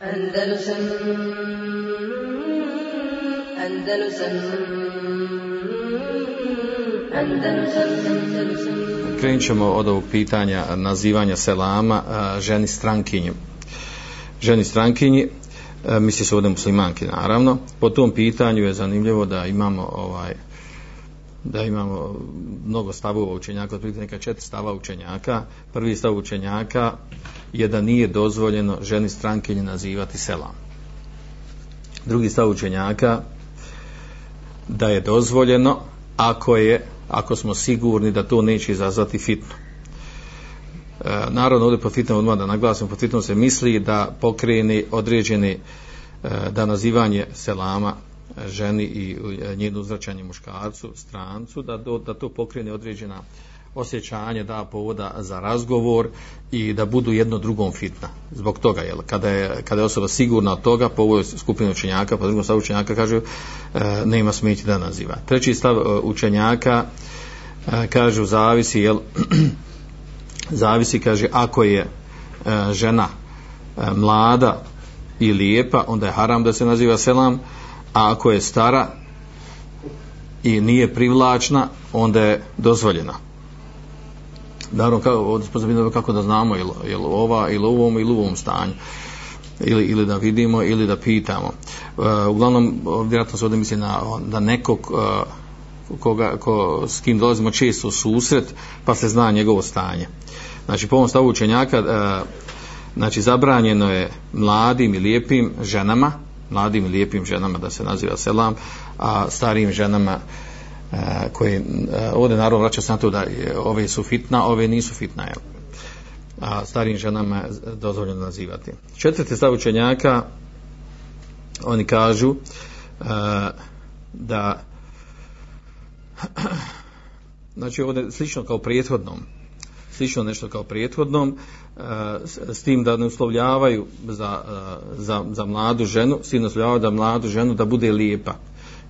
Andalusam Andalusam Andalusam Andalusam Krenut ćemo od ovog pitanja nazivanja selama ženi strankinje. Ženi strankinji, misli se ovdje muslimanki naravno. Po tom pitanju je zanimljivo da imamo ovaj da imamo mnogo stavova učenjaka, otprilike neka četiri stava učenjaka. Prvi stav učenjaka je da nije dozvoljeno ženi strankinje nazivati selam. Drugi stav učenjaka da je dozvoljeno ako je ako smo sigurni da to neće izazvati fitnu. E, naravno ovdje po fitnom odmah da naglasim, po fitnom se misli da pokreni određeni e, da nazivanje selama ženi i e, njenu uzraćanje muškarcu, strancu, da, do, da to pokrene određena osjećanje, da povoda za razgovor i da budu jedno drugom fitna. Zbog toga, jel, kada je, kada je osoba sigurna od toga, po ovoj skupini učenjaka, po drugom stavu učenjaka, kaže e, nema smijeti da naziva. Treći stav e, učenjaka, e, kaže zavisi, jel, zavisi, kaže, ako je e, žena e, mlada i lijepa, onda je haram da se naziva selam, a ako je stara i nije privlačna, onda je dozvoljena. Naravno, kako, ovdje kako da znamo je li ova ili u ovom ili u ovom stanju. Ili, ili da vidimo ili da pitamo. Uh, uglavnom, vjerojatno se ovdje misli na, da nekog e, koga, ko, s kim dolazimo često u susret, pa se zna njegovo stanje. Znači, po ovom stavu učenjaka, e, znači, zabranjeno je mladim i lijepim ženama, mladim i lijepim ženama da se naziva selam, a starijim ženama e, koje, e, ovdje naravno vraća se na to da je, ove su fitna, ove nisu fitna, jel? a starijim ženama je dozvoljeno nazivati. Četvrti stav učenjaka, oni kažu e, da znači ovdje slično kao prethodnom slično nešto kao prethodnom e, s tim da ne uslovljavaju za, e, za, za mladu ženu s tim da uslovljavaju da mladu ženu da bude lijepa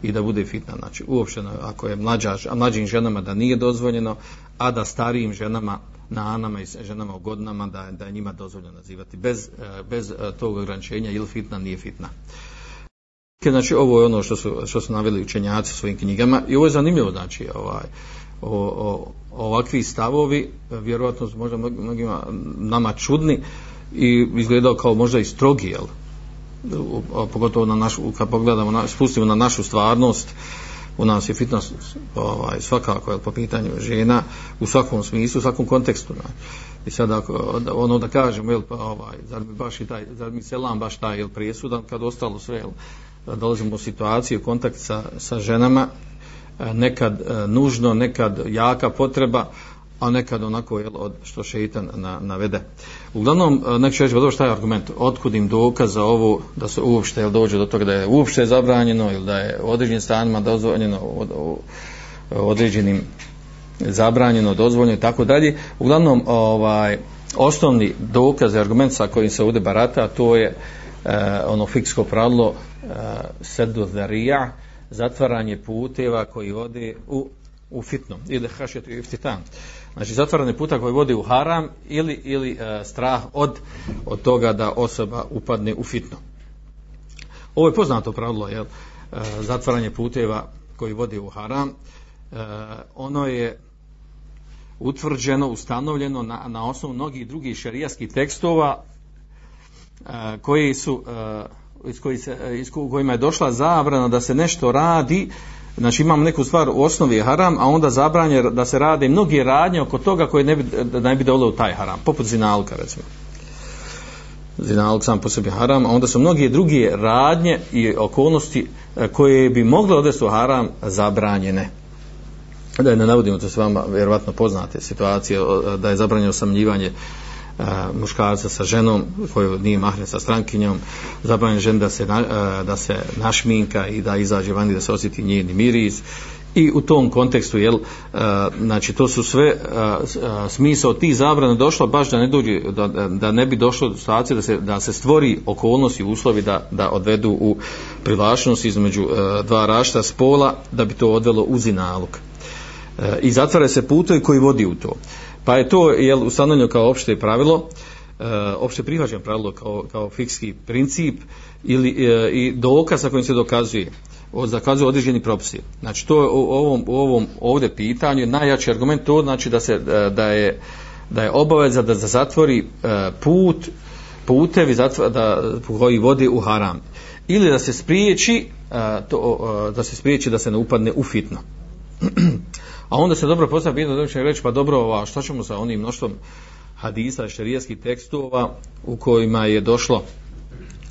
i da bude fitna. Znači uopšteno ako je mlađa, mlađim ženama da nije dozvoljeno a da starijim ženama na anama i ženama u godinama da, da je njima dozvoljeno nazivati bez, e, bez tog ograničenja ili fitna nije fitna. Znači, ovo je ono što su, što su naveli učenjaci u svojim knjigama i ovo je zanimljivo, znači, ovaj, o, o, ovakvi stavovi vjerovatno su možda mnogima nama čudni i izgledao kao možda i strogi jel? Pogotovo na našu, kad pogledamo na, spustimo na našu stvarnost u nas je fitness ovaj, svakako jel, po pitanju žena u svakom smislu, u svakom kontekstu ne? i sad ako, ono da kažemo jel, pa, ovaj, zar mi baš i taj zar mi selam baš taj jel, prijesudan kad ostalo sve jel, dolazimo u situaciju kontakt sa, sa ženama nekad e, nužno, nekad jaka potreba, a nekad onako je od što šeitan na, navede. Uglavnom, e, nek ću reći, pa dobro šta je argument, otkud im dokaz za ovo, da se uopšte jel, dođe do toga da je uopšte zabranjeno ili da je u određenim stanima dozvoljeno od, od, određenim zabranjeno, dozvoljeno i tako dalje. Uglavnom, ovaj, osnovni dokaz i argument sa kojim se ovdje barata, to je eh, ono fiksko pravilo eh, sedu zarija, zatvaranje puteva koji vode u, u fitnu ili hašetu i iftitan. Znači zatvaranje puta koji vode u haram ili, ili e, strah od, od toga da osoba upadne u fitno. Ovo je poznato pravilo, jel? E, zatvaranje puteva koji vode u haram, e, ono je utvrđeno, ustanovljeno na, na osnovu mnogih drugih šarijaskih tekstova e, koji su e, iz, koji se, eh, iz kojima je došla zabrana da se nešto radi, znači imam neku stvar u osnovi je haram, a onda zabranje da se rade mnoge radnje oko toga koje ne bi, da ne bi dole u taj haram, poput zinalka recimo. Zinalk sam po sebi haram, a onda su mnoge druge radnje i okolnosti eh, koje bi mogle odvesti u haram zabranjene. Da je ne navodimo, to s vama vjerovatno poznate situacije, da je zabranjeno a, muškarca sa ženom koju nije mahne sa strankinjom zabranjen žen da se, na, da se našminka i da izađe vani da se osjeti njeni miris. I u tom kontekstu jel, znači to su sve smisao tih zabrana došlo baš da ne dođe da, da ne bi došlo do situacije da se, da se stvori okolnosti i uslovi da, da odvedu u privlačnost između dva rašta spola da bi to odvelo u zinalog. E, I zatvara se putovi koji vodi u to pa je to jel ustanovljeno kao opšte pravilo e, opšte prihvaćeno pravilo kao, kao fikski princip ili e, i dokaz sa kojim se dokazuje zakazuju zakazu određeni propisi. Znači to je u ovom, u ovom ovdje pitanju najjači argument to znači da se e, da je da je obaveza da zatvori e, put putevi zatvora, da koji vodi u haram ili da se spriječi to, da se spriječi da se ne upadne u fitno. A onda se dobro postavlja pitanje da će reći pa dobro, a šta ćemo sa onim mnoštvom hadisa, šerijskih tekstova u kojima je došlo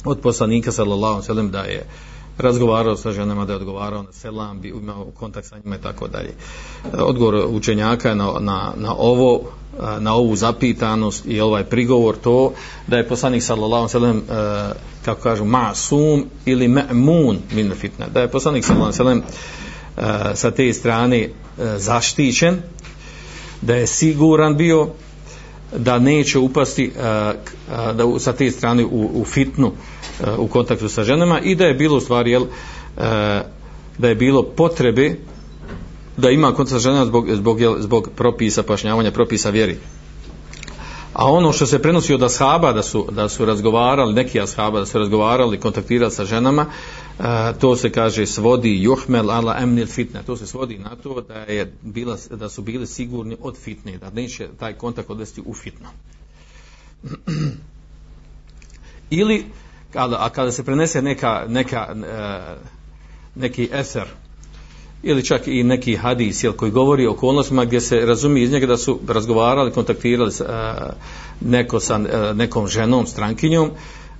od poslanika sallallahu alejhi ve sellem da je razgovarao sa ženama, da je odgovarao na selam, bi imao kontakt sa njima i tako dalje. Odgovor učenjaka na, na, na ovo na ovu zapitanost i ovaj prigovor to da je poslanik sallallahu alejhi ve sellem e, kako kažu masum ili ma'mun min fitna da je poslanik sallallahu alejhi ve sellem E, sa te strane e, zaštićen da je siguran bio da neće upasti e, da sa te strane u, u fitnu u kontaktu sa ženama i da je bilo u stvari jel, da je bilo potrebe da ima kontakt sa ženama zbog, zbog, jel, zbog propisa pašnjavanja propisa vjeri. A ono što se prenosi od ashaba da su, da su razgovarali neki ashaba da su razgovarali kontaktirali sa ženama to se kaže svodi juhmel ala emnil fitne. To se svodi na to da je bila, da su bili sigurni od fitne da neće taj kontakt odvesti u fitno ili kada, a kada se prenese neka, neka e, neki eser ili čak i neki hadis jel, koji govori o okolnostima gdje se razumije iz njega da su razgovarali, kontaktirali e, neko sa e, nekom ženom, strankinjom,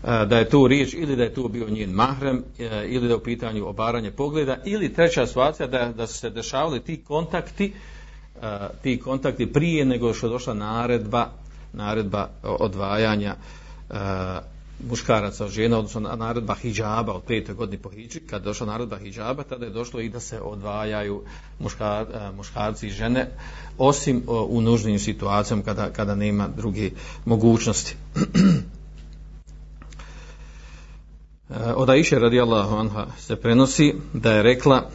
E, da je tu riječ ili da je tu bio njen mahrem e, ili da je u pitanju obaranje pogleda ili treća situacija da, da su se dešavali ti kontakti e, ti kontakti prije nego što je došla naredba naredba odvajanja muškaraca od žena, odnosno naredba hijjaba od petoj godini po hijđi, kad je došla naredba hijjaba, tada je došlo i da se odvajaju muškar, muškarci i žene, osim u nužnim situacijama kada, kada nema druge mogućnosti. Eh, od Aisha radijallahu anha se prenosi da je rekla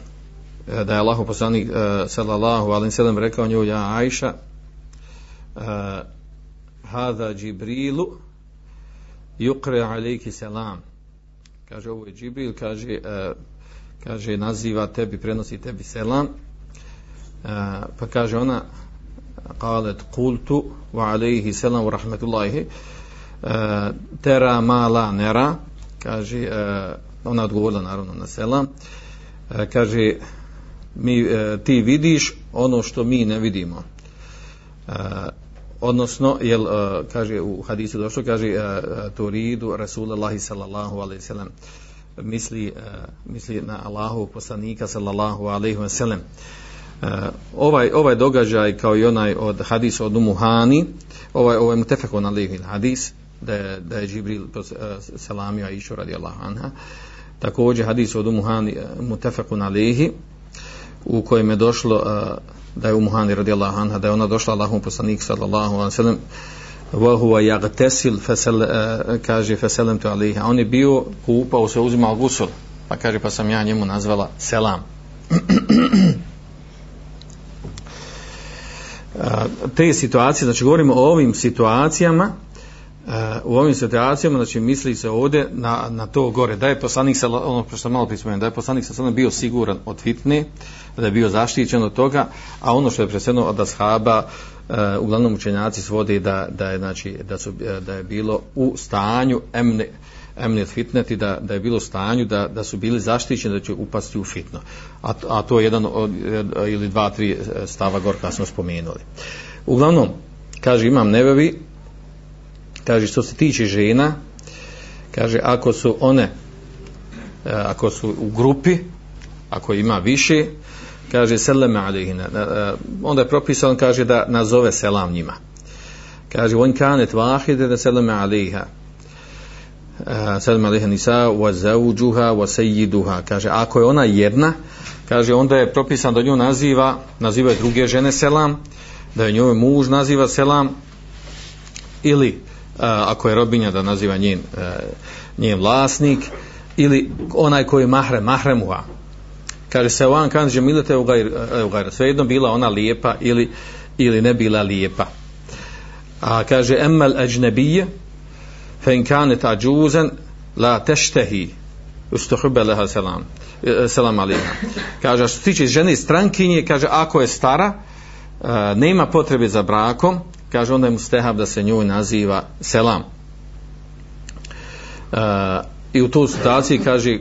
eh, da je Allah poslanik eh, sallallahu alejhi ve sellem rekao njoj ja Aisha hada Džibrilu yukre alejki selam kaže ovo je Džibril kaže kaže naziva tebi prenosi tebi selam. Pa kaže ona qalet qultu wa alejhi selam wa rahmetullahi tera mala nera kaže uh, ona odgovorila naravno na selam uh, e, kaže mi, uh, ti vidiš ono što mi ne vidimo. Uh, odnosno jel uh, kaže u hadisu došlo kaže uh, turidu rasulullahi sallallahu alejhi ve sellem misli uh, misli na Allahu poslanika sallallahu alejhi ve sellem uh, ovaj ovaj događaj kao i onaj od hadisa od Muhani ovaj ovaj mutafekun alejhi hadis da je, da je Džibril uh, selamio Aisha radijallahu anha. Također hadis od Umuhani uh, eh, mutafekun u kojem je došlo uh, da je Umuhani radijallahu anha, da je ona došla Allahom poslanik sallallahu alaihi sallam wa huwa yagtasil fasal kaže fasalam tu alayhi on je bio kupao se uzimao gusul pa kaže pa sam ja njemu nazvala selam. Te situacije znači govorimo o ovim situacijama Eh, u ovim situacijama znači misli se ovdje na, na to gore. Da je poslanik sa ono što malo prispomenuo da je poslanik sa bio siguran od fitne da je bio zaštićen od toga a ono što je presedno od ashaba uh, uglavnom učenjaci svode da, da je znači da su eh, da je bilo u stanju emne emnet fitneti da, da je bilo u stanju da, da su bili zaštićeni da će upasti u fitno a, a to je jedan od, ili dva tri stava gor smo spomenuli. Uglavnom kaže imam nebevi kaže što se tiče žena kaže ako su one e, ako su u grupi ako ima više kaže seleme alihina e, onda je propisan kaže da nazove selam njima. Kaže on kanet vahide da seleme aliha e, seleme aliha nisa wa zauđuha wa sejiduha kaže ako je ona jedna kaže onda je propisan da nju naziva naziva druge žene selam da je njoj muž naziva selam ili ako je robinja da naziva njen, e, njen vlasnik ili onaj koji mahre mahremuha. Kaže se van kan džemilete u gajra svejedno bila ona lijepa ili ili ne bila lijepa. A kaže emmel ajnebije fa in kanet ađuzen la teštehi ustuhube leha selam e, selam alaiha kaže što se tiče žene strankinje kaže ako je stara e, nema potrebe za brakom kaže onda je mustehab da se njoj naziva selam. Uh, i u toj situaciji kaže e,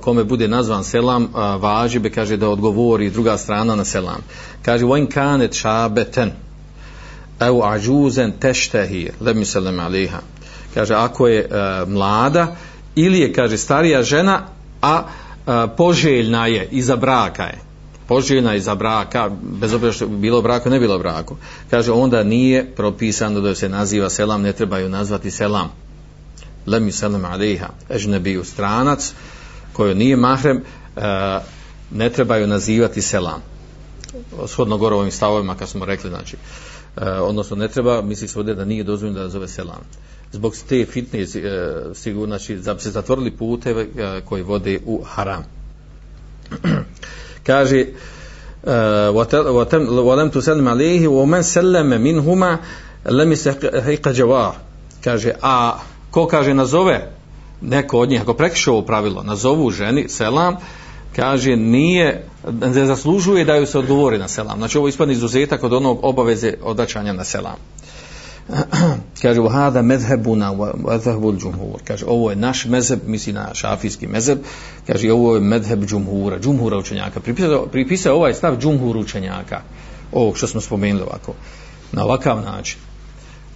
kome bude nazvan selam e, važibe važi be kaže da odgovori druga strana na selam. Kaže vojn kanet šabeten au ađuzen teštehi lemi selam aliha kaže ako je uh, mlada ili je kaže starija žena a uh, poželjna je iza braka je poželjna za braka, bez obzira što bilo braku, ne bilo braku, kaže onda nije propisano da se naziva selam, ne trebaju nazvati selam. Lem selam alejha, ežnebiju stranac, koji nije mahrem, e, ne trebaju nazivati selam. Shodno gore ovim stavovima, kad smo rekli, znači, e, odnosno ne treba, misli se ovdje da nije dozvoljeno da zove selam. Zbog te fitne, e, sigurno, znači, da bi se zatvorili puteve e, koji vode u haram. kaže ولم تسلم عليه ومن سلم منهما لم يستحق جواب kaže a ko kaže nazove neko od njih ako prekrši ovo pravilo nazovu ženi selam kaže nije ne zaslužuje da ju se odgovori na selam znači ovo ispadne izuzetak od onog obaveze odačanja na selam kaže u hada medhebuna medhebul džumhur kaže ovo je naš mezheb misli na šafijski mezheb kaže ovo je medheb džumhura džumhura učenjaka. Pripisao, pripisao ovaj stav džumhur učenjaka ovo što smo spomenuli ovako na ovakav način.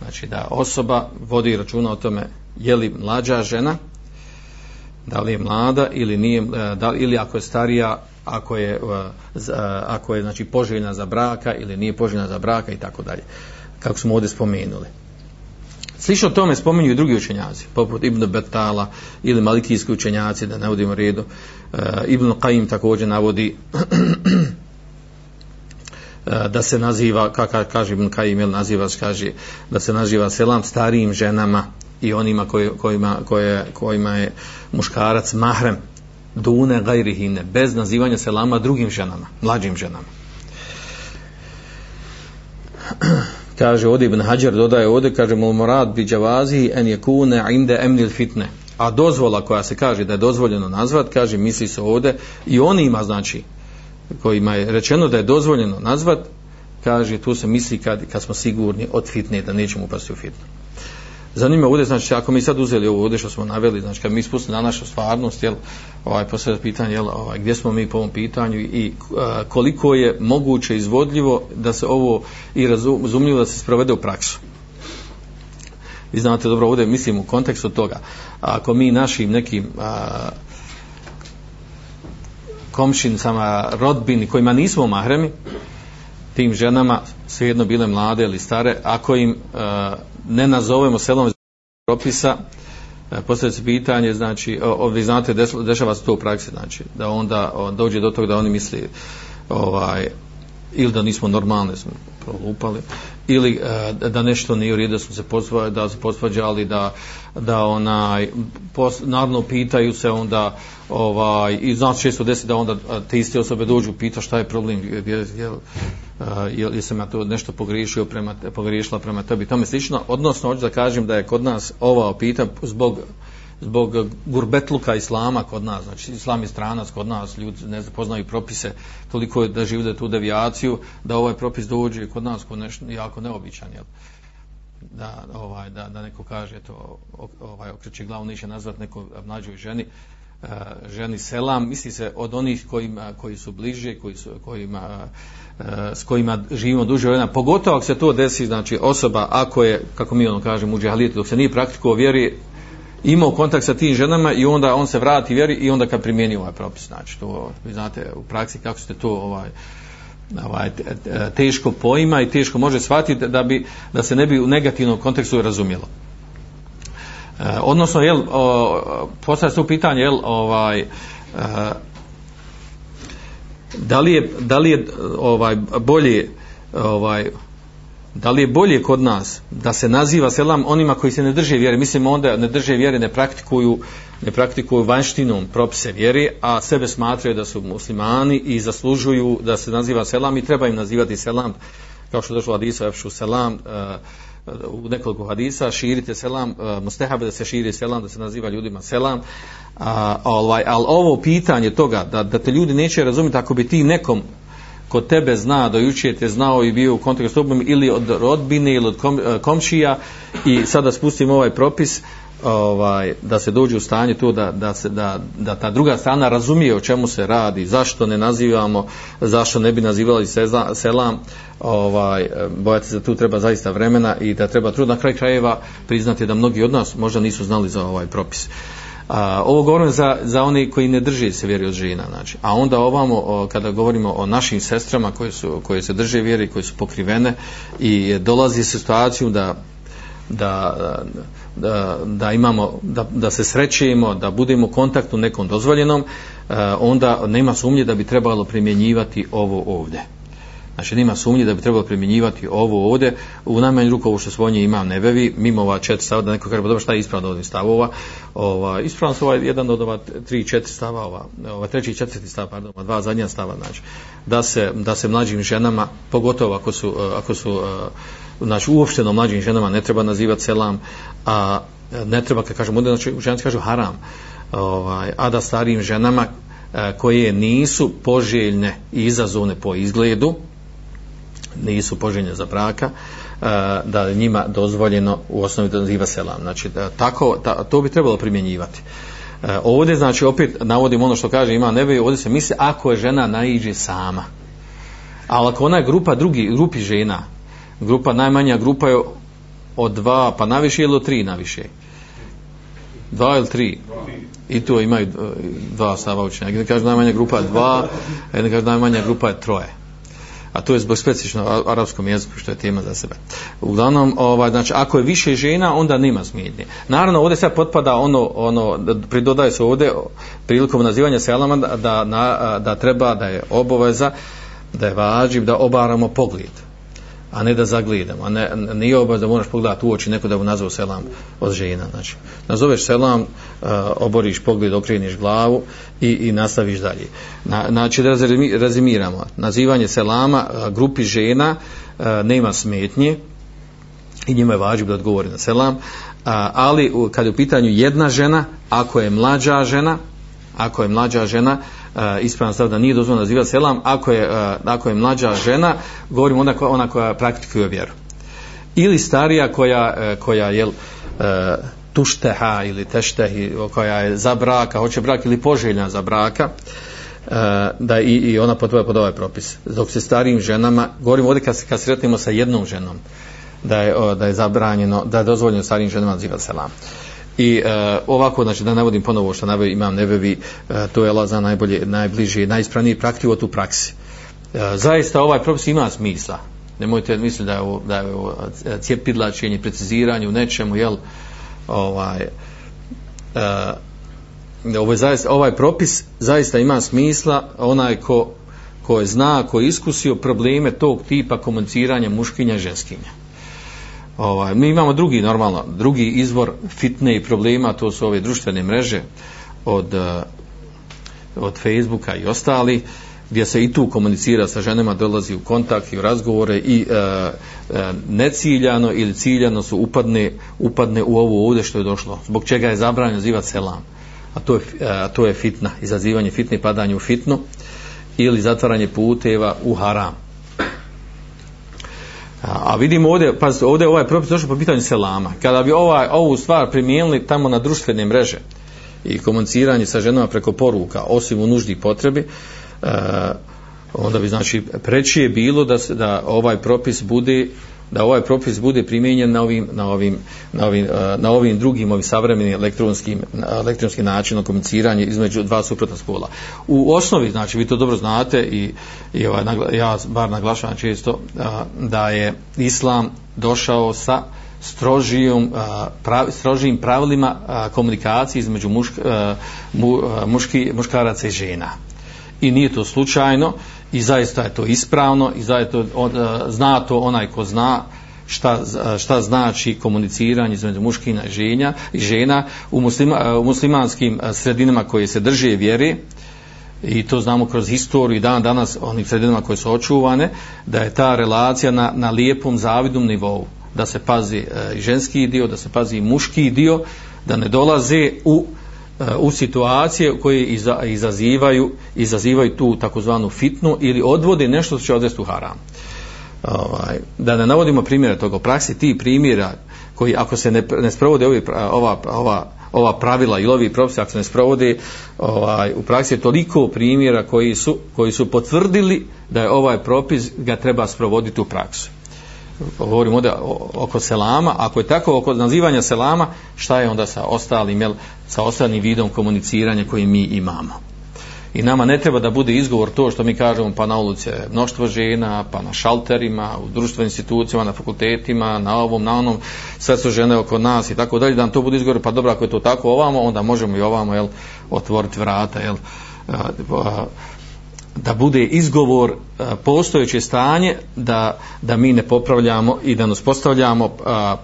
Znači da osoba vodi računa o tome je li mlađa žena da li je mlada ili nije e, da li, ili ako je starija ako je e, e, ako je znači poželjna za braka ili nije poželjna za braka i tako dalje kako smo ovdje spomenuli. Slično tome spominju i drugi učenjaci, poput Ibn Betala ili Malikijski učenjaci, da ne vodimo redu. E, Ibn Qaim također navodi e, da se naziva, kako kaže Ibn Qaim, ili naziva, kaže, da se naziva selam starijim ženama i onima koji, kojima, koje, kojima je muškarac mahrem dune gajrihine, bez nazivanja selama drugim ženama, mlađim ženama kaže ovdje Ibn Hajar dodaje ovdje, kaže mul morad bi džavazi en je kune inde emnil fitne. A dozvola koja se kaže da je dozvoljeno nazvat, kaže misli se ovdje i oni ima znači kojima je rečeno da je dozvoljeno nazvat, kaže tu se misli kad, kad smo sigurni od fitne da nećemo upasti u fitnu. Zanima ovdje, znači, ako mi sad uzeli ovo ovdje što smo naveli, znači, kad mi spustili na našu stvarnost, jel, ovaj, poslije pitanje, jel, ovaj, gdje smo mi po ovom pitanju i a, koliko je moguće izvodljivo da se ovo i razumljivo da se sprovede u praksu. Vi znate dobro, ovdje mislim u kontekstu toga, ako mi našim nekim a, komšinicama, rodbini, kojima nismo mahremi, tim ženama, svejedno bile mlade ili stare, ako im a, ne nazovemo selom propisa, e, postavlja se pitanje, znači, vi znate, dešava se to u praksi, znači, da onda on dođe do toga da oni misli, ovaj, ili da nismo normalni, smo prolupali, ili e, da nešto nije u redu, da smo se posvađali, da se posvađali, da, da onaj, pos, naravno pitaju se onda, ovaj, i znači često desi da onda te iste osobe dođu, pita šta je problem, je, je, Eh, jel, jesam ja to nešto pogriješio prema, pogriješila prema tebi, tome slično, odnosno hoću da kažem da je kod nas ova pita zbog zbog gurbetluka islama kod nas, znači islam je stranac kod nas, ljudi ne poznaju propise, toliko je da žive tu devijaciju, da ovaj propis dođe kod nas kod nešto jako neobičan, jel? Da, ovaj, da, da neko kaže to, ovaj, okreće glavu, neće nazvat neko mlađoj ženi, Eh, ženi selam, misli se od onih kojima, koji su bliže, koji su, kojima, eh, s kojima živimo duže vremena, pogotovo ako se to desi, znači osoba, ako je, kako mi ono kažemo, u džahalijetu, dok se nije praktiko vjeri, imao kontakt sa tim ženama i onda on se vrati vjeri i onda kad primijeni ovaj propis. Znači to vi znate u praksi kako ste to ovaj ovaj teško poima i teško može shvatiti da bi da se ne bi u negativnom kontekstu razumjelo. Eh, odnosno jel postavlja se pitanje jel ovaj eh, da li je da li je ovaj bolje ovaj da li je bolje kod nas da se naziva selam onima koji se ne drže vjere, mislim onda ne drže vjere, ne praktikuju, ne praktikuju vanštinom propise vjere, a sebe smatraju da su muslimani i zaslužuju da se naziva selam i treba im nazivati selam, kao što došlo Adisa Efšu selam, uh, u nekoliko hadisa širite selam e, mustehabe da se širi selam da se naziva ljudima selam. A, ovaj, ali ovo pitanje toga da, da te ljudi neće razumjeti ako bi ti nekom ko tebe zna do juče te znao i bio u kontaktu s tobom ili od rodbine ili od kom, e, komšija i sada spustimo ovaj propis ovaj da se dođe u stanje to da, da se da, da ta druga strana razumije o čemu se radi zašto ne nazivamo zašto ne bi nazivali seza, selam ovaj bojati se da tu treba zaista vremena i da treba trud na kraj krajeva priznati da mnogi od nas možda nisu znali za ovaj propis A, ovo govorim za, za one koji ne drže se vjeri od žena znači. a onda ovamo o, kada govorimo o našim sestrama koje, su, koje se drže vjeri koje su pokrivene i dolazi situaciju da da, da, da imamo da, da se srećemo da budemo u kontaktu nekom dozvoljenom eh, onda nema sumnje da bi trebalo primjenjivati ovo ovdje. Znači nema sumnje da bi trebalo primjenjivati ovo ovdje. U najmanju ruku ovo što svojnje imam nebevi mimo ova četiri stava da neko kaže pa dobro šta je ispravno od stavova? Ova, ispravno su ovaj jedan od ova tri četiri stava ova, ova treći i četvrti stav pardon, ova dva zadnja stava znači da se, da se mlađim ženama pogotovo ako su, eh, ako su eh, znači uopšteno mlađim ženama ne treba nazivati selam a ne treba kad kažemo ovdje znači ženci kažu haram ovaj, a da starijim ženama e, koje nisu poželjne i izazovne po izgledu nisu poželjne za braka e, da je njima dozvoljeno u osnovi da naziva selam. Znači da, tako, ta, to bi trebalo primjenjivati. E, ovdje znači opet navodim ono što kaže ima nebe ovdje se misli ako je žena naiđe sama. Ali ako ona je grupa drugi, grupi žena grupa, najmanja grupa je od dva pa naviše ili od tri naviše? Dva ili tri? I to imaju e, dva stava učenja. Jedni kaže najmanja grupa je dva, a jedni kaže najmanja grupa je troje. A to je zbog specifično arapskom jeziku što je tema za sebe. Uglavnom, ovaj, znači, ako je više žena, onda nema smijednje. Naravno, ovdje sad potpada ono, ono pridodaje se ovdje prilikom nazivanja selama da, da, da, treba, da je obaveza, da je vađiv da obaramo pogled a ne da zagledamo, a ne, nije obaz da moraš pogledati u oči neko da mu nazove selam od žena. Znači, nazoveš selam, uh, oboriš pogled, okreniš glavu i, i nastaviš dalje. Na, znači, da razimiramo, nazivanje selama uh, grupi žena uh, nema smetnje i njima je važno da odgovori na selam, uh, ali uh, kad je u pitanju jedna žena, ako je mlađa žena, ako je mlađa žena, uh, E, ispravan stav da nije dozvoljeno nazivati selam ako je, uh, ako je mlađa žena govorimo ona, koja, ona koja praktikuje vjeru. Ili starija koja, uh, koja je uh, tušteha ili teštehi koja je za braka, hoće brak ili poželjna za braka da i, i ona potvoja pod ovaj propis. Dok se starijim ženama govorimo ovdje kad se, kad sretnimo sa jednom ženom da je, da je zabranjeno da je dozvoljeno starijim ženama nazivati selam. uh, I uh, ovako, znači da navodim ponovo što navodim, imam nebevi, e, to je Allah za najbolje, najbliži, najispravniji praktivo tu praksi. E, zaista ovaj propis ima smisla. Nemojte misliti da je ovo, da je ovo cijepidlačenje, preciziranje u nečemu, jel, ovaj, uh, ovaj, zaista, ovaj propis zaista ima smisla, onaj ko, ko je zna, ko je iskusio probleme tog tipa komuniciranja muškinja i ženskinja ovaj, mi imamo drugi normalno, drugi izvor fitne i problema, to su ove društvene mreže od, eh, od Facebooka i ostali, gdje se i tu komunicira sa ženama, dolazi u kontakt i u razgovore i e, e, neciljano ili ciljano su upadne, upadne u ovo ovdje što je došlo. Zbog čega je zabranjeno zivat selam. A to je, a to je fitna, izazivanje fitne padanje u fitnu ili zatvaranje puteva u haram. A vidimo ovdje, pa ovdje ovaj propis došao po pitanju selama. Kada bi ovaj, ovu stvar primijenili tamo na društvene mreže i komuniciranje sa ženama preko poruka, osim u nuždi potrebi, uh, onda bi znači preći je bilo da, se, da ovaj propis bude da ovaj propis bude primijenjen na ovim, na ovim, na ovim, eh, na ovim drugim ovim savremenim elektronskim, elektronskim načinom komuniciranja između dva suprotna spola. U osnovi, znači vi to dobro znate i, i ovaj, ja bar naglašavam često eh, da je islam došao sa strožijom, eh, uh, prav, strožijim pravilima komunikacije između mušk, mu, muški, muškaraca i žena. I nije to slučajno, i zaista je to ispravno i zaista on, uh, e, zna to onaj ko zna šta, e, šta znači komuniciranje između muškina i ženja i žena u, muslima, e, u muslimanskim sredinama koje se drže vjere. I to znamo kroz historiju i dan danas onim sredinama koje su očuvane da je ta relacija na, na lijepom zavidnom nivou. Da se pazi i ženski dio, da se pazi i muški dio, da ne dolaze u E, u situacije koje iza, izazivaju izazivaju tu takozvanu fitnu ili odvode nešto što će odvesti u haram. Ovaj, da ne navodimo primjere toga u praksi, ti primjera koji ako se ne, ne sprovode ovi, ova, ova, ova pravila i ovi propisi ako se ne sprovode ovaj, u praksi je toliko primjera koji su, koji su potvrdili da je ovaj propis ga treba sprovoditi u praksu govorimo ovdje oko selama, ako je tako oko nazivanja selama, šta je onda sa ostalim, jel, sa ostalim vidom komuniciranja koji mi imamo. I nama ne treba da bude izgovor to što mi kažemo pa na ulici mnoštvo žena, pa na šalterima, u društvenim institucijama, na fakultetima, na ovom, na onom, sve su žene oko nas i tako dalje, da nam to bude izgovor, pa dobro, ako je to tako ovamo, onda možemo i ovamo, jel, otvoriti vrata, jel, da bude izgovor e, postojeće stanje da, da mi ne popravljamo i da nas postavljamo e,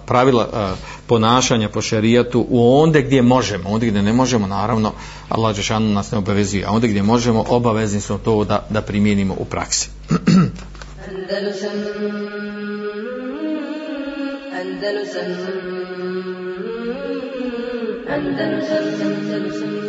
pravila e, ponašanja po šerijatu u onde gdje možemo, onde gdje ne možemo naravno Allah Žešanu nas ne obavezuje a onde gdje možemo obavezni smo to da, da primijenimo u praksi. Andalusam Andalusam Andalusam Andalusam.